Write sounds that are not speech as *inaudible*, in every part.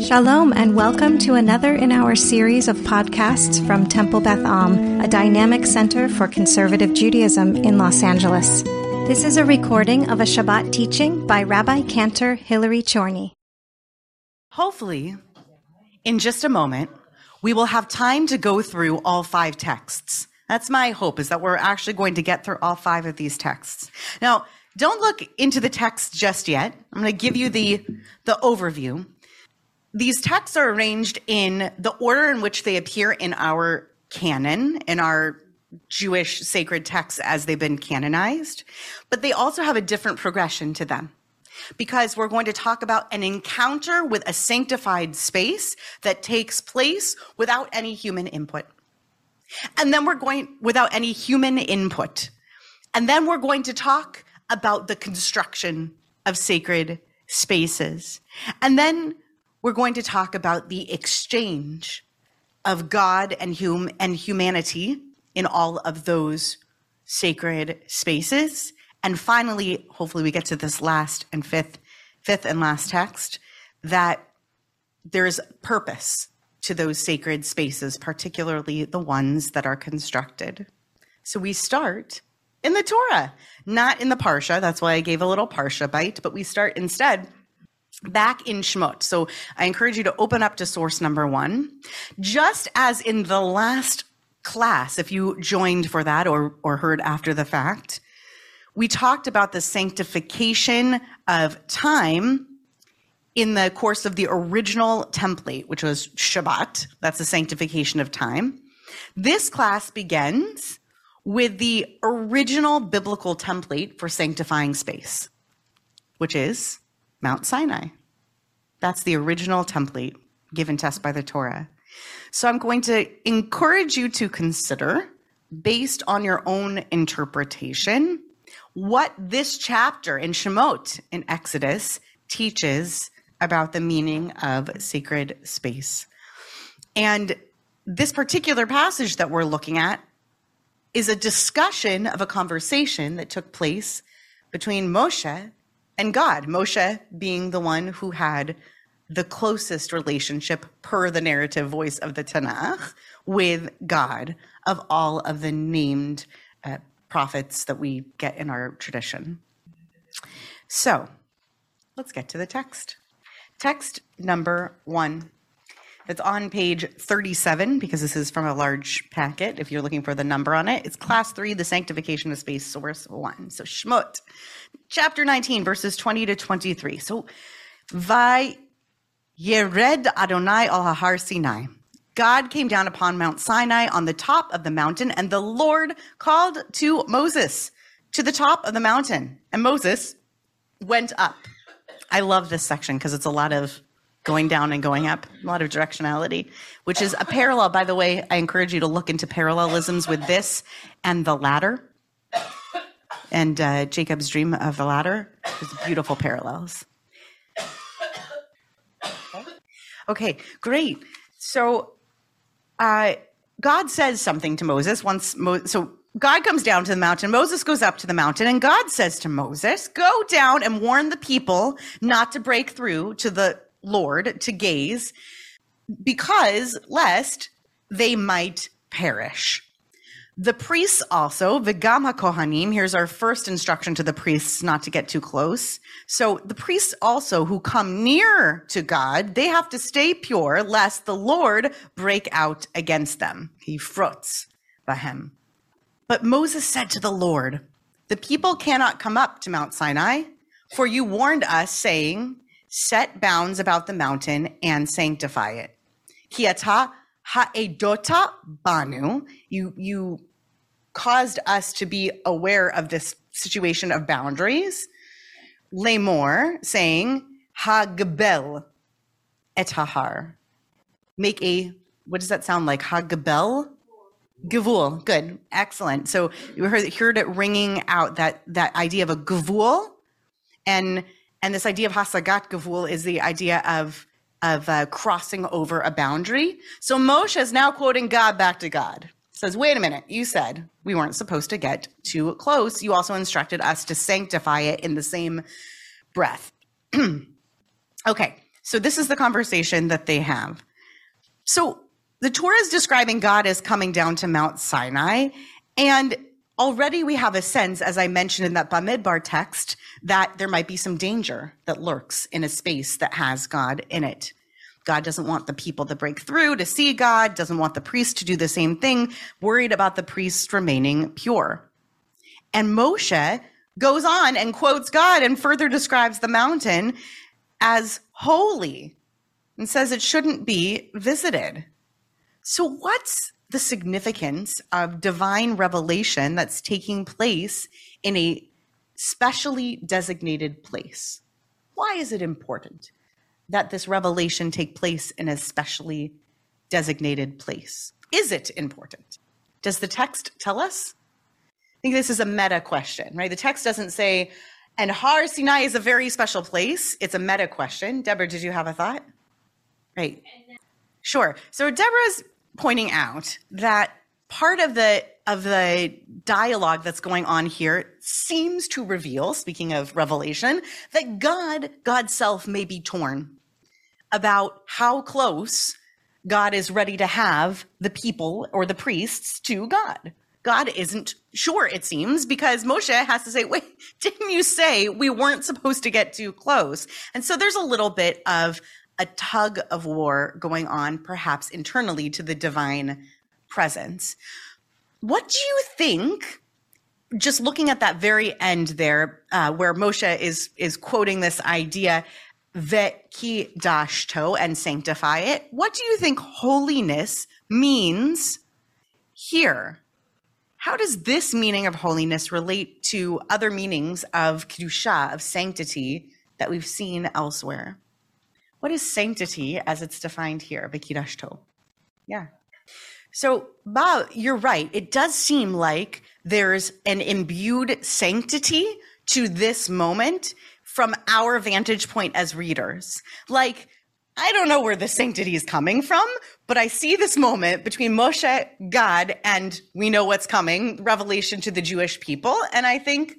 Shalom, and welcome to another in our series of podcasts from Temple Beth Am, a dynamic center for conservative Judaism in Los Angeles. This is a recording of a Shabbat teaching by Rabbi Cantor Hillary Chorny. Hopefully, in just a moment, we will have time to go through all five texts. That's my hope is that we're actually going to get through all five of these texts. Now, don't look into the text just yet. I'm going to give you the, the overview. These texts are arranged in the order in which they appear in our canon, in our Jewish sacred texts as they've been canonized, but they also have a different progression to them because we're going to talk about an encounter with a sanctified space that takes place without any human input. And then we're going without any human input. And then we're going to talk about the construction of sacred spaces. And then we're going to talk about the exchange of God and, hum- and humanity in all of those sacred spaces. And finally, hopefully, we get to this last and fifth, fifth and last text that there's purpose to those sacred spaces, particularly the ones that are constructed. So we start in the Torah, not in the Parsha. That's why I gave a little Parsha bite, but we start instead back in Shemot. So I encourage you to open up to source number one. Just as in the last class, if you joined for that or, or heard after the fact, we talked about the sanctification of time in the course of the original template, which was Shabbat. That's the sanctification of time. This class begins with the original biblical template for sanctifying space, which is Mount Sinai. That's the original template given to us by the Torah. So I'm going to encourage you to consider, based on your own interpretation, what this chapter in Shemot in Exodus teaches about the meaning of sacred space. And this particular passage that we're looking at is a discussion of a conversation that took place between Moshe and God, Moshe being the one who had the closest relationship per the narrative voice of the Tanakh with God of all of the named uh, prophets that we get in our tradition. So let's get to the text. Text number one. It's on page 37 because this is from a large packet. If you're looking for the number on it, it's class three, the sanctification of space, source one. So Shemot, chapter 19, verses 20 to 23. So, Vai Yered Adonai al Har Sinai. God came down upon Mount Sinai on the top of the mountain, and the Lord called to Moses to the top of the mountain. And Moses went up. I love this section because it's a lot of going down and going up, a lot of directionality, which is a parallel. By the way, I encourage you to look into parallelisms with this and the ladder and uh, Jacob's dream of the ladder. There's beautiful parallels. Okay, great. So uh, God says something to Moses once. Mo- so God comes down to the mountain. Moses goes up to the mountain, and God says to Moses, Go down and warn the people not to break through to the Lord to gaze, because lest they might perish. The priests also, Vigam Kohanim, here's our first instruction to the priests not to get too close. So the priests also who come near to God, they have to stay pure lest the Lord break out against them. Yifrotz Bahem. But Moses said to the Lord, The people cannot come up to Mount Sinai, for you warned us, saying, Set bounds about the mountain and sanctify it. Kiata ha'edota banu. You, you caused us to be aware of this situation of boundaries. Lemor saying, ha'gebel et hahar. Make a, what does that sound like? Ha'gebel? Gavul. Good. Excellent. So you heard, heard it ringing out that, that idea of a gavul. And, and this idea of hasagat gavul is the idea of of uh, crossing over a boundary. So Moshe is now quoting God back to God. Says, wait a minute, you said we weren't supposed to get too close. You also instructed us to sanctify it in the same breath. *clears throat* okay, So this is the conversation that they have. So the Torah is describing God as coming down to Mount Sinai. And already we have a sense, as I mentioned in that Bamidbar text, that there might be some danger that lurks in a space that has God in it. God doesn't want the people to break through to see God, doesn't want the priest to do the same thing, worried about the priest remaining pure. And Moshe goes on and quotes God and further describes the mountain as holy and says it shouldn't be visited. So, what's the significance of divine revelation that's taking place in a specially designated place? Why is it important that this revelation take place in a specially designated place? Is it important? Does the text tell us? I think this is a meta question, right? The text doesn't say, and Har Sinai is a very special place. It's a meta question. Deborah, did you have a thought? Right. Sure. So Deborah's pointing out that part of the of the dialogue that's going on here seems to reveal speaking of revelation that god god's self may be torn about how close god is ready to have the people or the priests to god. God isn't sure it seems because moshe has to say wait *laughs* didn't you say we weren't supposed to get too close? And so there's a little bit of a tug of war going on, perhaps internally, to the divine presence. What do you think? Just looking at that very end there, uh, where Moshe is is quoting this idea that kidashto and sanctify it. What do you think holiness means here? How does this meaning of holiness relate to other meanings of kedusha, of sanctity, that we've seen elsewhere? What is sanctity as it's defined here, Vikidashto? Yeah. So, Bob, you're right. It does seem like there's an imbued sanctity to this moment from our vantage point as readers. Like, I don't know where the sanctity is coming from, but I see this moment between Moshe, God, and we know what's coming, revelation to the Jewish people. And I think,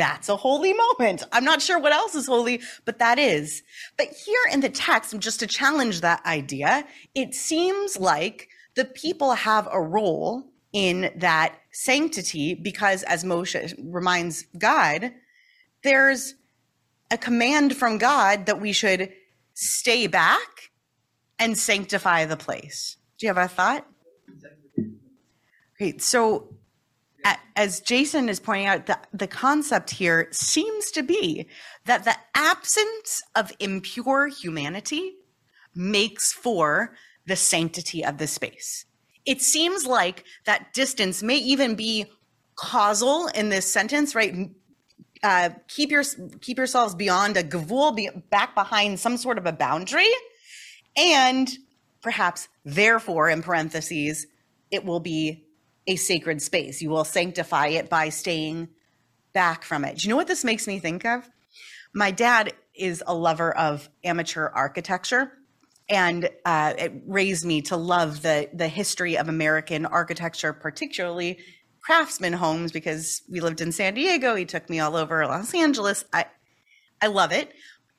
that's a holy moment. I'm not sure what else is holy, but that is. But here in the text, just to challenge that idea, it seems like the people have a role in that sanctity because, as Moshe reminds God, there's a command from God that we should stay back and sanctify the place. Do you have a thought? Okay, so as Jason is pointing out, the, the concept here seems to be that the absence of impure humanity makes for the sanctity of the space. It seems like that distance may even be causal in this sentence, right? Uh, keep your keep yourselves beyond a gavul, be back behind some sort of a boundary, and perhaps therefore, in parentheses, it will be a sacred space. You will sanctify it by staying back from it. Do you know what this makes me think of? My dad is a lover of amateur architecture and uh, it raised me to love the the history of American architecture, particularly craftsman homes, because we lived in San Diego. He took me all over Los Angeles. I I love it,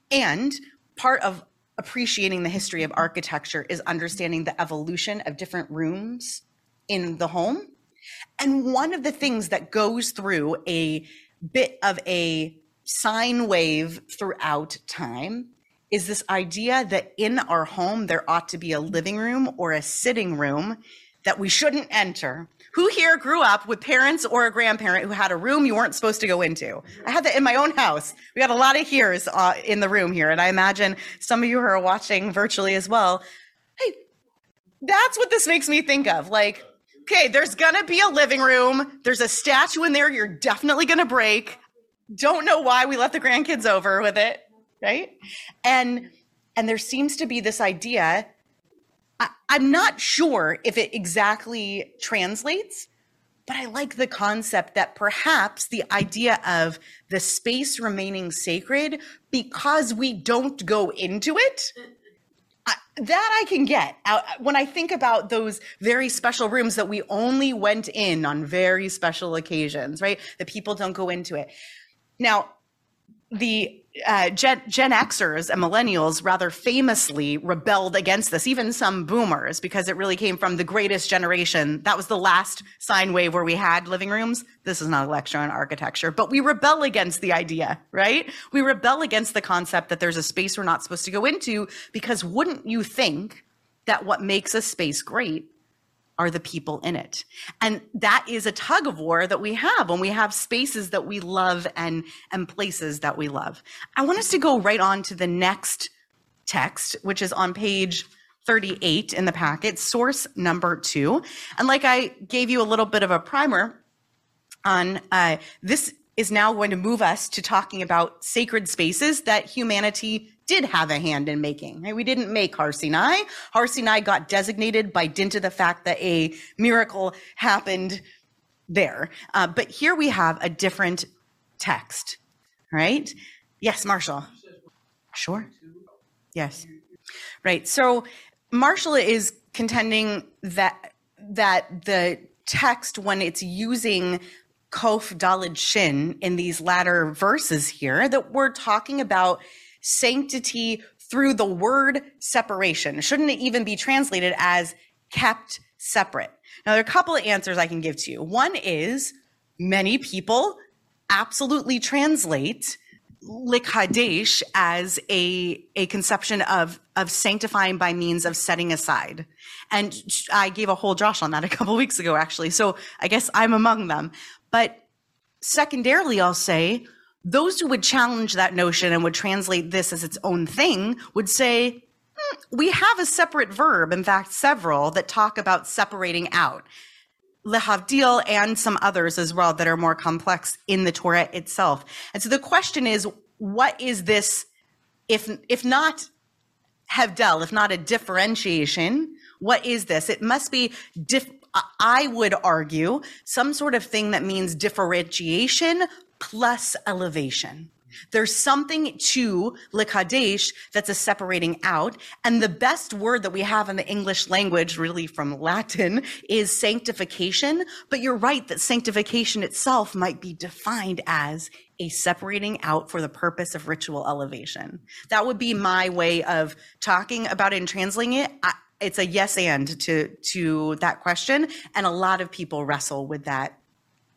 and part of appreciating the history of architecture is understanding the evolution of different rooms in the home. And one of the things that goes through a bit of a sine wave throughout time is this idea that in our home there ought to be a living room or a sitting room that we shouldn't enter. Who here grew up with parents or a grandparent who had a room you weren't supposed to go into? I had that in my own house. We got a lot of hears uh, in the room here, and I imagine some of you who are watching virtually as well. Hey, that's what this makes me think of. Like, okay, there's gonna be a living room. There's a statue in there you're definitely gonna break. Don't know why we let the grandkids over with it, right? And and there seems to be this idea. I, I'm not sure if it exactly translates, but I like the concept that perhaps the idea of the space remaining sacred because we don't go into it that I can get. Uh, when I think about those very special rooms that we only went in on very special occasions, right? That people don't go into it. Now, the uh, Gen, Gen Xers and millennials rather famously rebelled against this, even some boomers, because it really came from the greatest generation. That was the last sine wave where we had living rooms. This is not a lecture on architecture, but we rebel against the idea, right? We rebel against the concept that there's a space we're not supposed to go into because wouldn't you think that what makes a space great are the people in it. And that is a tug of war that we have when we have spaces that we love and, and places that we love. I want us to go right on to the next text, which is on page 38 in the packet, source number two. And like I gave you a little bit of a primer on uh, this is now going to move us to talking about sacred spaces that humanity did have a hand in making. We didn't make Har Sinai. Har Sinai got designated by dint of the fact that a miracle happened there. Uh, but here we have a different text, right? Yes, Marshall. Sure. Yes. Right. So Marshall is contending that that the text, when it's using Kof Dalid Shin in these latter verses here, that we're talking about sanctity through the word separation. Shouldn't it even be translated as kept separate? Now, there are a couple of answers I can give to you. One is many people absolutely translate likadesh as a, a conception of, of sanctifying by means of setting aside. And I gave a whole Josh on that a couple weeks ago, actually. So I guess I'm among them. But secondarily, I'll say, those who would challenge that notion and would translate this as its own thing would say, hmm, we have a separate verb, in fact, several that talk about separating out. Lehavdil and some others as well that are more complex in the Torah itself. And so the question is, what is this, if, if not Havdel, if not a differentiation, what is this? It must be I would argue some sort of thing that means differentiation plus elevation. There's something to likadesh that's a separating out. And the best word that we have in the English language, really from Latin, is sanctification. But you're right that sanctification itself might be defined as a separating out for the purpose of ritual elevation. That would be my way of talking about it and translating it. I, it's a yes and to to that question and a lot of people wrestle with that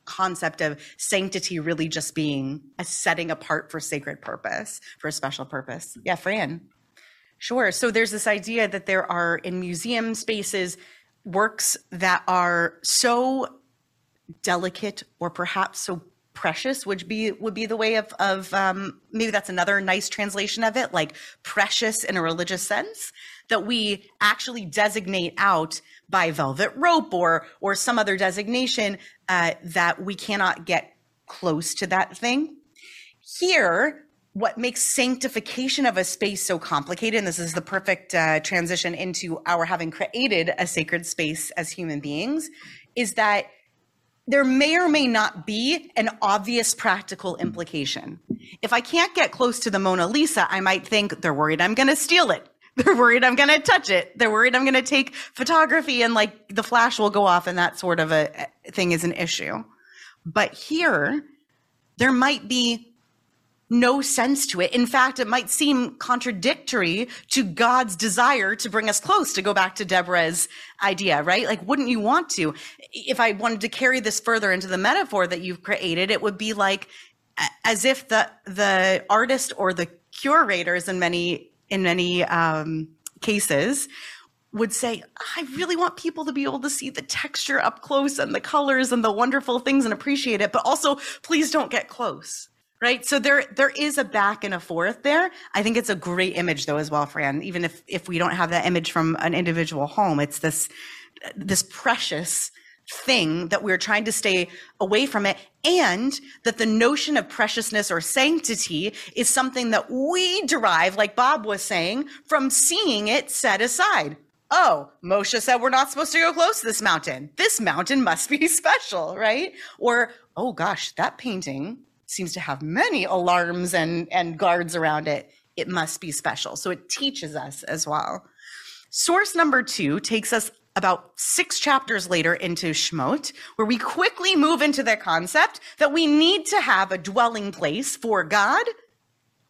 concept of sanctity really just being a setting apart for sacred purpose, for a special purpose. Yeah, Fran. Sure. So there's this idea that there are in museum spaces works that are so delicate or perhaps so precious would be would be the way of of um, maybe that's another nice translation of it like precious in a religious sense that we actually designate out by velvet rope or or some other designation uh, that we cannot get close to that thing. Here, what makes sanctification of a space so complicated, and this is the perfect uh, transition into our having created a sacred space as human beings, is that there may or may not be an obvious practical implication. If I can't get close to the Mona Lisa, I might think they're worried I'm going to steal it. *laughs* They're worried I'm going to touch it. They're worried I'm going to take photography and like the flash will go off and that sort of a eh, thing is an issue. But here, there might be no sense to it. In fact, it might seem contradictory to God's desire to bring us close, to go back to Deborah's idea, right? Like, wouldn't you want to? If I wanted to carry this further into the metaphor that you've created, it would be like as if the, the artist or the curators in many in many um, cases would say, I really want people to be able to see the texture up close and the colors and the wonderful things and appreciate it, but also please don't get close. Right. So there there is a back and a forth there. I think it's a great image though as well, Fran. Even if if we don't have that image from an individual home, it's this this precious thing that we're trying to stay away from it and that the notion of preciousness or sanctity is something that we derive like bob was saying from seeing it set aside. Oh moshe said we're not supposed to go close to this mountain. This mountain must be *laughs* special right? Or oh gosh that painting seems to have many alarms and and guards around it. It must be special. So it teaches us as well. Source number two takes us about six chapters later into Shemot, where we quickly move into the concept that we need to have a dwelling place for God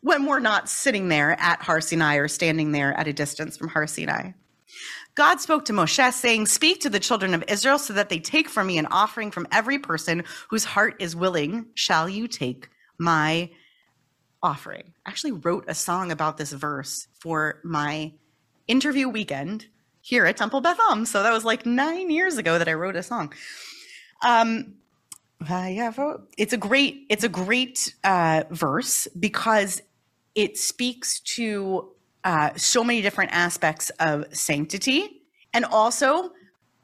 when we're not sitting there at Har Sinai or standing there at a distance from Har Sinai. God spoke to Moshe, saying, Speak to the children of Israel so that they take from me an offering from every person whose heart is willing. Shall you take my offering? I actually wrote a song about this verse for my interview weekend here at Temple Beth Am. So that was like nine years ago that I wrote a song. Um, it's a great it's a great uh, verse because it speaks to uh, so many different aspects of sanctity and also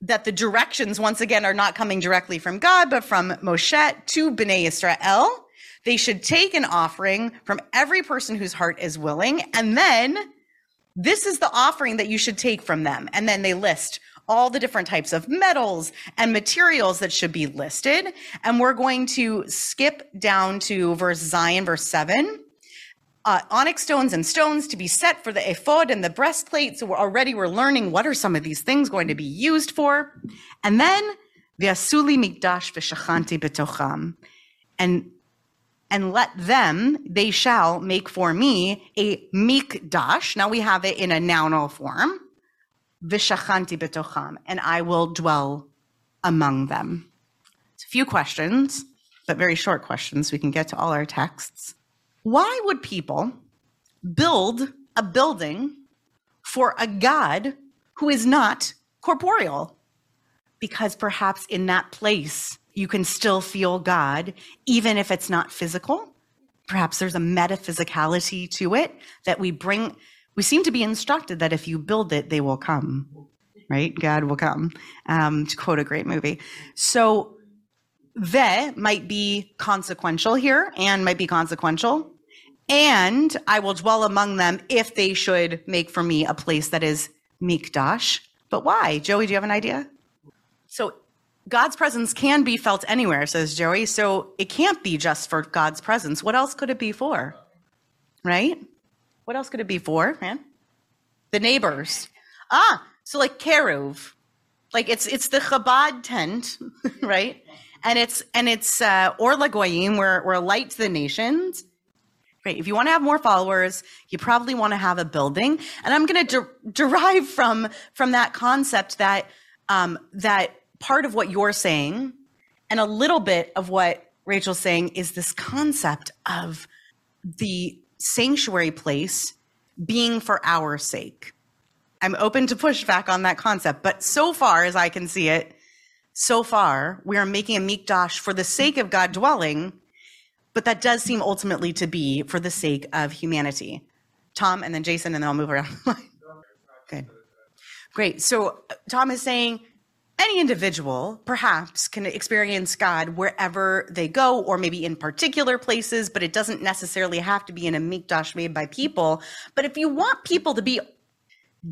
that the directions once again are not coming directly from God but from Moshe to Bnei Israel. They should take an offering from every person whose heart is willing and then this is the offering that you should take from them. And then they list all the different types of metals and materials that should be listed. And we're going to skip down to verse zayin, verse 7. Uh, onyx stones and stones to be set for the ephod and the breastplate. So we're already we're learning what are some of these things going to be used for, and then the asuli mikdash v'shachanti betocham, and and let them, they shall make for me a mikdash. Now we have it in a nounal form. Vishachanti betocham, and I will dwell among them. It's a few questions, but very short questions. We can get to all our texts. Why would people build a building for a God who is not corporeal? Because perhaps in that place, you can still feel God, even if it's not physical. Perhaps there's a metaphysicality to it that we bring. We seem to be instructed that if you build it, they will come, right? God will come, um, to quote a great movie. So, ve might be consequential here and might be consequential. And I will dwell among them if they should make for me a place that is mikdash. But why? Joey, do you have an idea? So God's presence can be felt anywhere, says Joey. So it can't be just for God's presence. What else could it be for? Right? What else could it be for, man? The neighbors. Ah, so like Kiruv. Like it's it's the Chabad tent, *laughs* right? And it's and it's uh or Lagoyim, we're we're a light to the nations. Great. If you want to have more followers, you probably want to have a building. And I'm to de- derive from from that concept that um, that part of what you're saying and a little bit of what Rachel's saying is this concept of the sanctuary place being for our sake. I'm open to pushback on that concept, but so far as I can see it, so far we are making a mikdash for the sake of God dwelling, but that does seem ultimately to be for the sake of humanity. Tom, and then Jason, and then I'll move around. Good. *laughs* Great. So uh, Tom is saying any individual perhaps can experience God wherever they go, or maybe in particular places, but it doesn't necessarily have to be in a mikdash made by people. But if you want people to be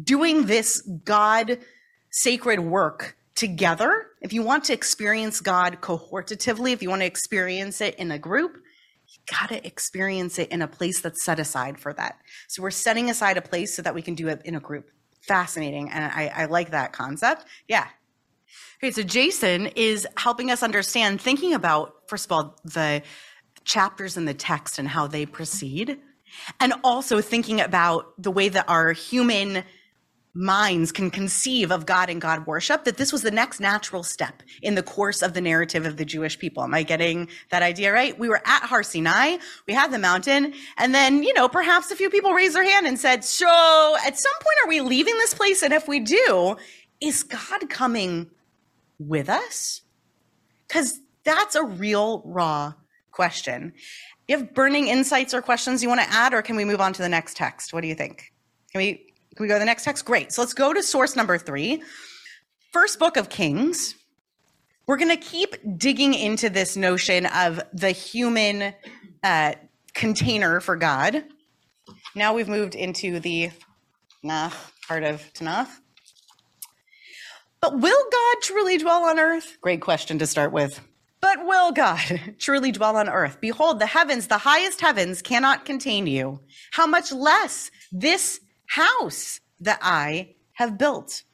doing this God sacred work together, if you want to experience God cohortatively, if you want to experience it in a group, you got to experience it in a place that's set aside for that. So we're setting aside a place so that we can do it in a group. Fascinating. And I, I like that concept. Yeah, Okay, so Jason is helping us understand, thinking about, first of all, the chapters in the text and how they proceed, and also thinking about the way that our human minds can conceive of God and God worship, that this was the next natural step in the course of the narrative of the Jewish people. Am I getting that idea right? We were at Har Sinai, we had the mountain, and then, you know, perhaps a few people raised their hand and said, So at some point, are we leaving this place? And if we do, is God coming with us? Because that's a real raw question. You have burning insights or questions you want to add, or can we move on to the next text? What do you think? Can we can we go to the next text? Great. So let's go to source number three, first book of Kings. We're going to keep digging into this notion of the human uh, container for God. Now we've moved into the Tanakh part of Tanakh. But will God truly dwell on earth? Great question to start with. But will God *laughs* truly dwell on earth? Behold, the heavens, the highest heavens, cannot contain you. How much less this house that I have built?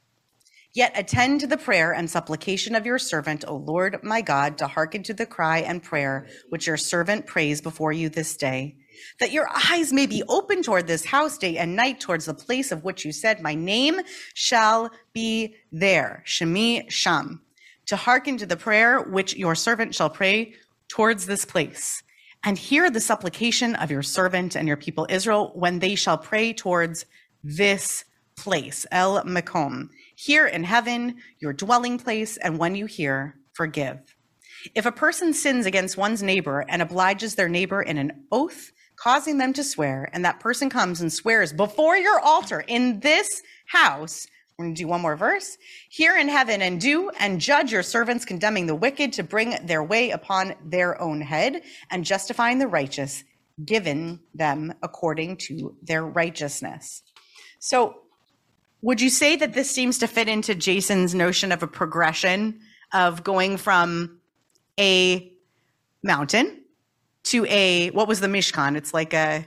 Yet attend to the prayer and supplication of your servant, O Lord my God, to hearken to the cry and prayer which your servant prays before you this day. That your eyes may be open toward this house day and night towards the place of which you said, My name shall be there. Shemi Sham. To hearken to the prayer which your servant shall pray towards this place. And hear the supplication of your servant and your people Israel when they shall pray towards this place, El Makom. Here in heaven, your dwelling place, and when you hear, forgive. If a person sins against one's neighbor and obliges their neighbor in an oath, causing them to swear, and that person comes and swears before your altar in this house, we're going to do one more verse. Here in heaven, and do and judge your servants, condemning the wicked to bring their way upon their own head, and justifying the righteous, given them according to their righteousness. So, would you say that this seems to fit into Jason's notion of a progression of going from a mountain to a what was the Mishkan? It's like a,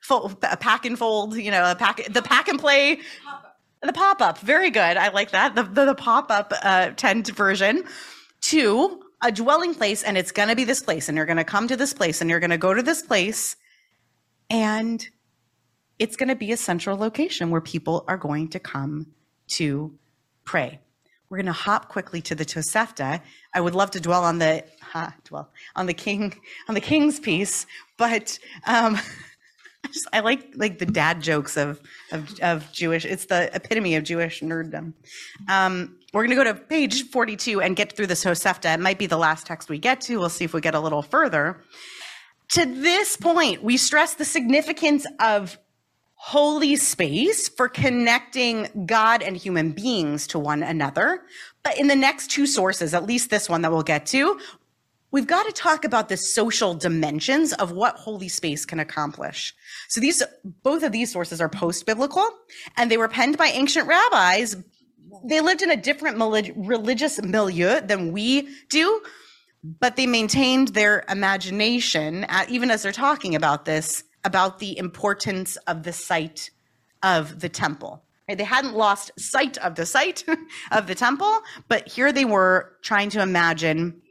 full, a pack and fold, you know, a pack the pack and play the pop up, very good. I like that. The the, the pop up uh, tent version. To a dwelling place, and it's going to be this place, and you're going to come to this place, and you're going to go to this place, and it's going to be a central location where people are going to come to pray. We're going to hop quickly to the Tosefta. I would love to dwell on the ha, dwell on the king on the king's piece, but um, *laughs* I, just, I like like the dad jokes of, of of Jewish. It's the epitome of Jewish nerddom. Um, we're going to go to page 42 and get through this Tosefta. It might be the last text we get to. We'll see if we get a little further. To this point, we stress the significance of holy space for connecting God and human beings to one another. But in the next two sources, at least this one that we'll get to, we've got to talk about the social dimensions of what holy space can accomplish. So these, both of these sources are post-biblical and they were penned by ancient rabbis. They lived in a different religious milieu than we do, but they maintained their imagination, uh, even as they're talking about this, about the importance of the site of the temple. Right? They hadn't lost sight of the site *laughs* of the temple, but here they were trying to imagine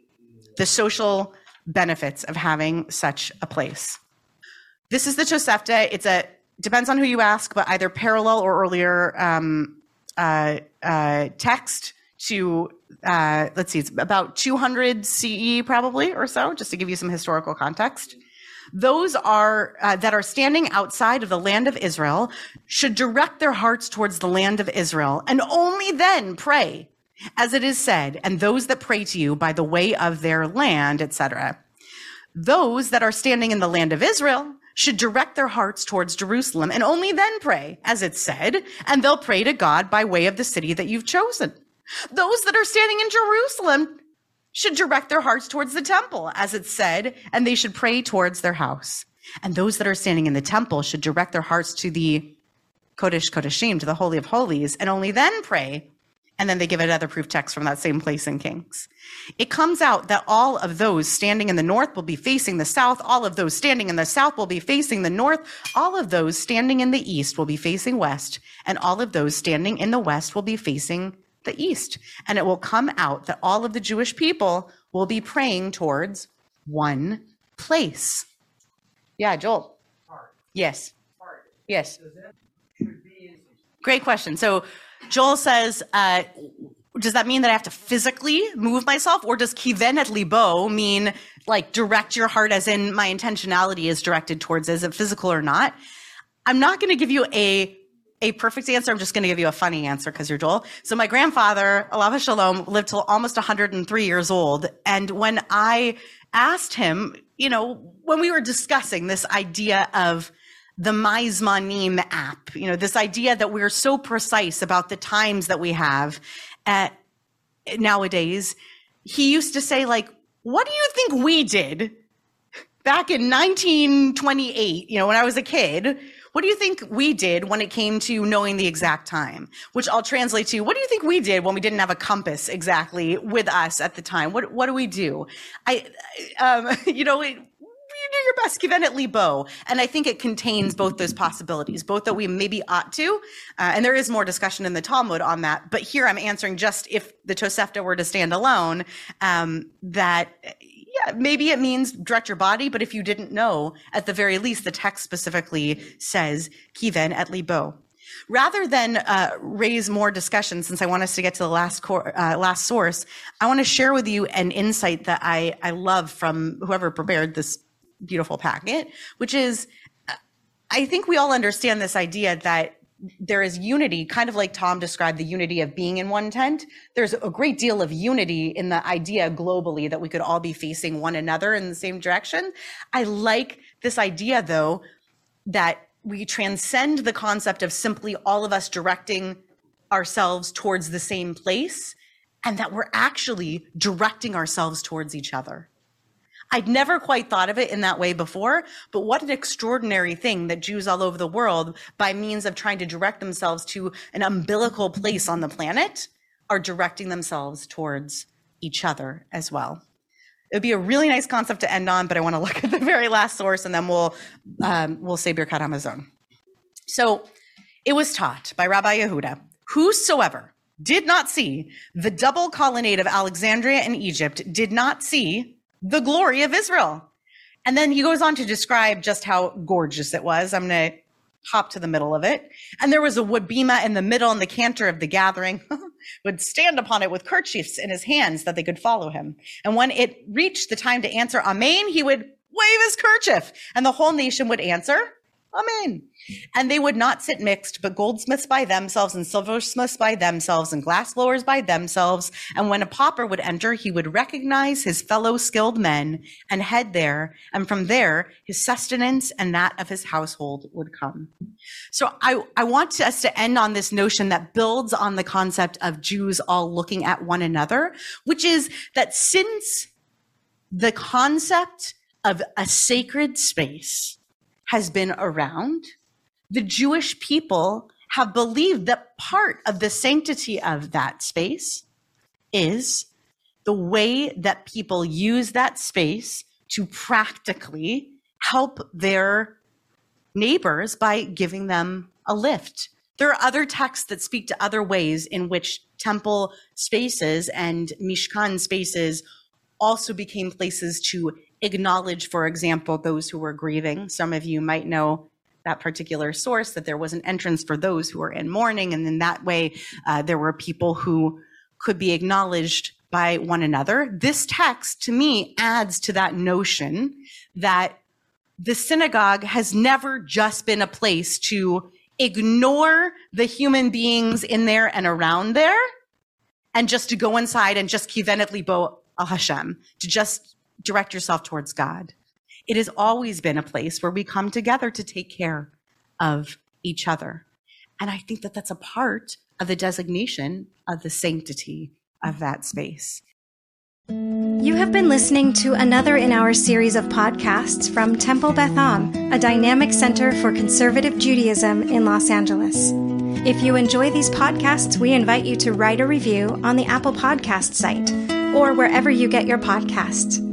the social benefits of having such a place. This is the Tosefta. It's a depends on who you ask, but either parallel or earlier um, uh, uh, text to uh, let's see, it's about 200 CE probably or so, just to give you some historical context those are uh, that are standing outside of the land of Israel should direct their hearts towards the land of Israel and only then pray as it is said and those that pray to you by the way of their land etc those that are standing in the land of Israel should direct their hearts towards Jerusalem and only then pray as it said and they'll pray to God by way of the city that you've chosen those that are standing in Jerusalem should direct their hearts towards the temple, as it said, and they should pray towards their house. And those that are standing in the temple should direct their hearts to the Kodesh Kodeshim, to the Holy of Holies, and only then pray. And then they give another proof text from that same place in Kings. It comes out that all of those standing in the north will be facing the south. All of those standing in the south will be facing the north. All of those standing in the east will be facing west. And all of those standing in the west will be facing the east. And it will come out that all of the Jewish people will be praying towards one place. Yeah, Joel. Yes. Yes. Great question. So Joel says, uh, does that mean that I have to physically move myself, or does kiven et libo mean like direct your heart, as in my intentionality is directed towards, is it physical or not? I'm not going to give you a a perfect answer. I'm just going to give you a funny answer because you're Joel. So my grandfather, Alav Shalom, lived till almost 103 years old. And when I asked him, you know, when we were discussing this idea of the MyZmanim app, you know, this idea that we're so precise about the times that we have at nowadays, he used to say like, what do you think we did back in 1928, you know, when I was a kid? What do you think we did when it came to knowing the exact time? Which I'll translate to, what do you think we did when we didn't have a compass exactly with us at the time? What, what do we do? I, um, *laughs* you know, you do your best, kiven et libo. And I think it contains both those possibilities, both that we maybe ought to, uh, and there is more discussion in the Talmud on that. But here I'm answering just if the Tosefta were to stand alone, um, that maybe it means direct your body, but if you didn't know, at the very least, the text specifically says kiven et libo. Rather than uh, raise more discussion, since I want us to get to the last cor- uh, last source, I want to share with you an insight that I I love from whoever prepared this beautiful packet, which is I think we all understand this idea that there is unity, kind of like Tom described the unity of being in one tent. There's a great deal of unity in the idea globally that we could all be facing one another in the same direction. I like this idea, though, that we transcend the concept of simply all of us directing ourselves towards the same place and that we're actually directing ourselves towards each other. I'd never quite thought of it in that way before, but what an extraordinary thing that Jews all over the world, by means of trying to direct themselves to an umbilical place on the planet, are directing themselves towards each other as well. It would be a really nice concept to end on, but I want to look at the very last source and then we'll um, we'll say Birkat Hamazon. So it was taught by Rabbi Yehuda, whosoever did not see the double colonnade of Alexandria and Egypt did not see the glory of Israel. And then he goes on to describe just how gorgeous it was. I'm going to hop to the middle of it. And there was a wood bema in the middle, and the cantor of the gathering *laughs* would stand upon it with kerchiefs in his hands that they could follow him. And when it reached the time to answer Amen, he would wave his kerchief, and the whole nation would answer Amen. And they would not sit mixed, but goldsmiths by themselves and silversmiths by themselves and glass blowers by themselves. And when a pauper would enter, he would recognize his fellow skilled men and head there. And from there, his sustenance and that of his household would come. So I, I want us to end on this notion that builds on the concept of Jews all looking at one another, which is that since the concept of a sacred space has been around, the Jewish people have believed that part of the sanctity of that space is the way that people use that space to practically help their neighbors by giving them a lift. There are other texts that speak to other ways in which temple spaces and Mishkan spaces also became places to acknowledge, for example, those who were grieving. Some of you might know that particular source that there was an entrance for those who were in mourning. And in that way, uh, there were people who could be acknowledged by one another. This text to me adds to that notion that the synagogue has never just been a place to ignore the human beings in there and around there and just to go inside and just kiven et libo al Hashem, to just direct yourself towards God. It has always been a place where we come together to take care of each other. And I think that that's a part of the designation of the sanctity of that space. You have been listening to another in our series of podcasts from Temple Beth Am, a dynamic center for conservative Judaism in Los Angeles. If you enjoy these podcasts, we invite you to write a review on the Apple Podcast site or wherever you get your podcasts.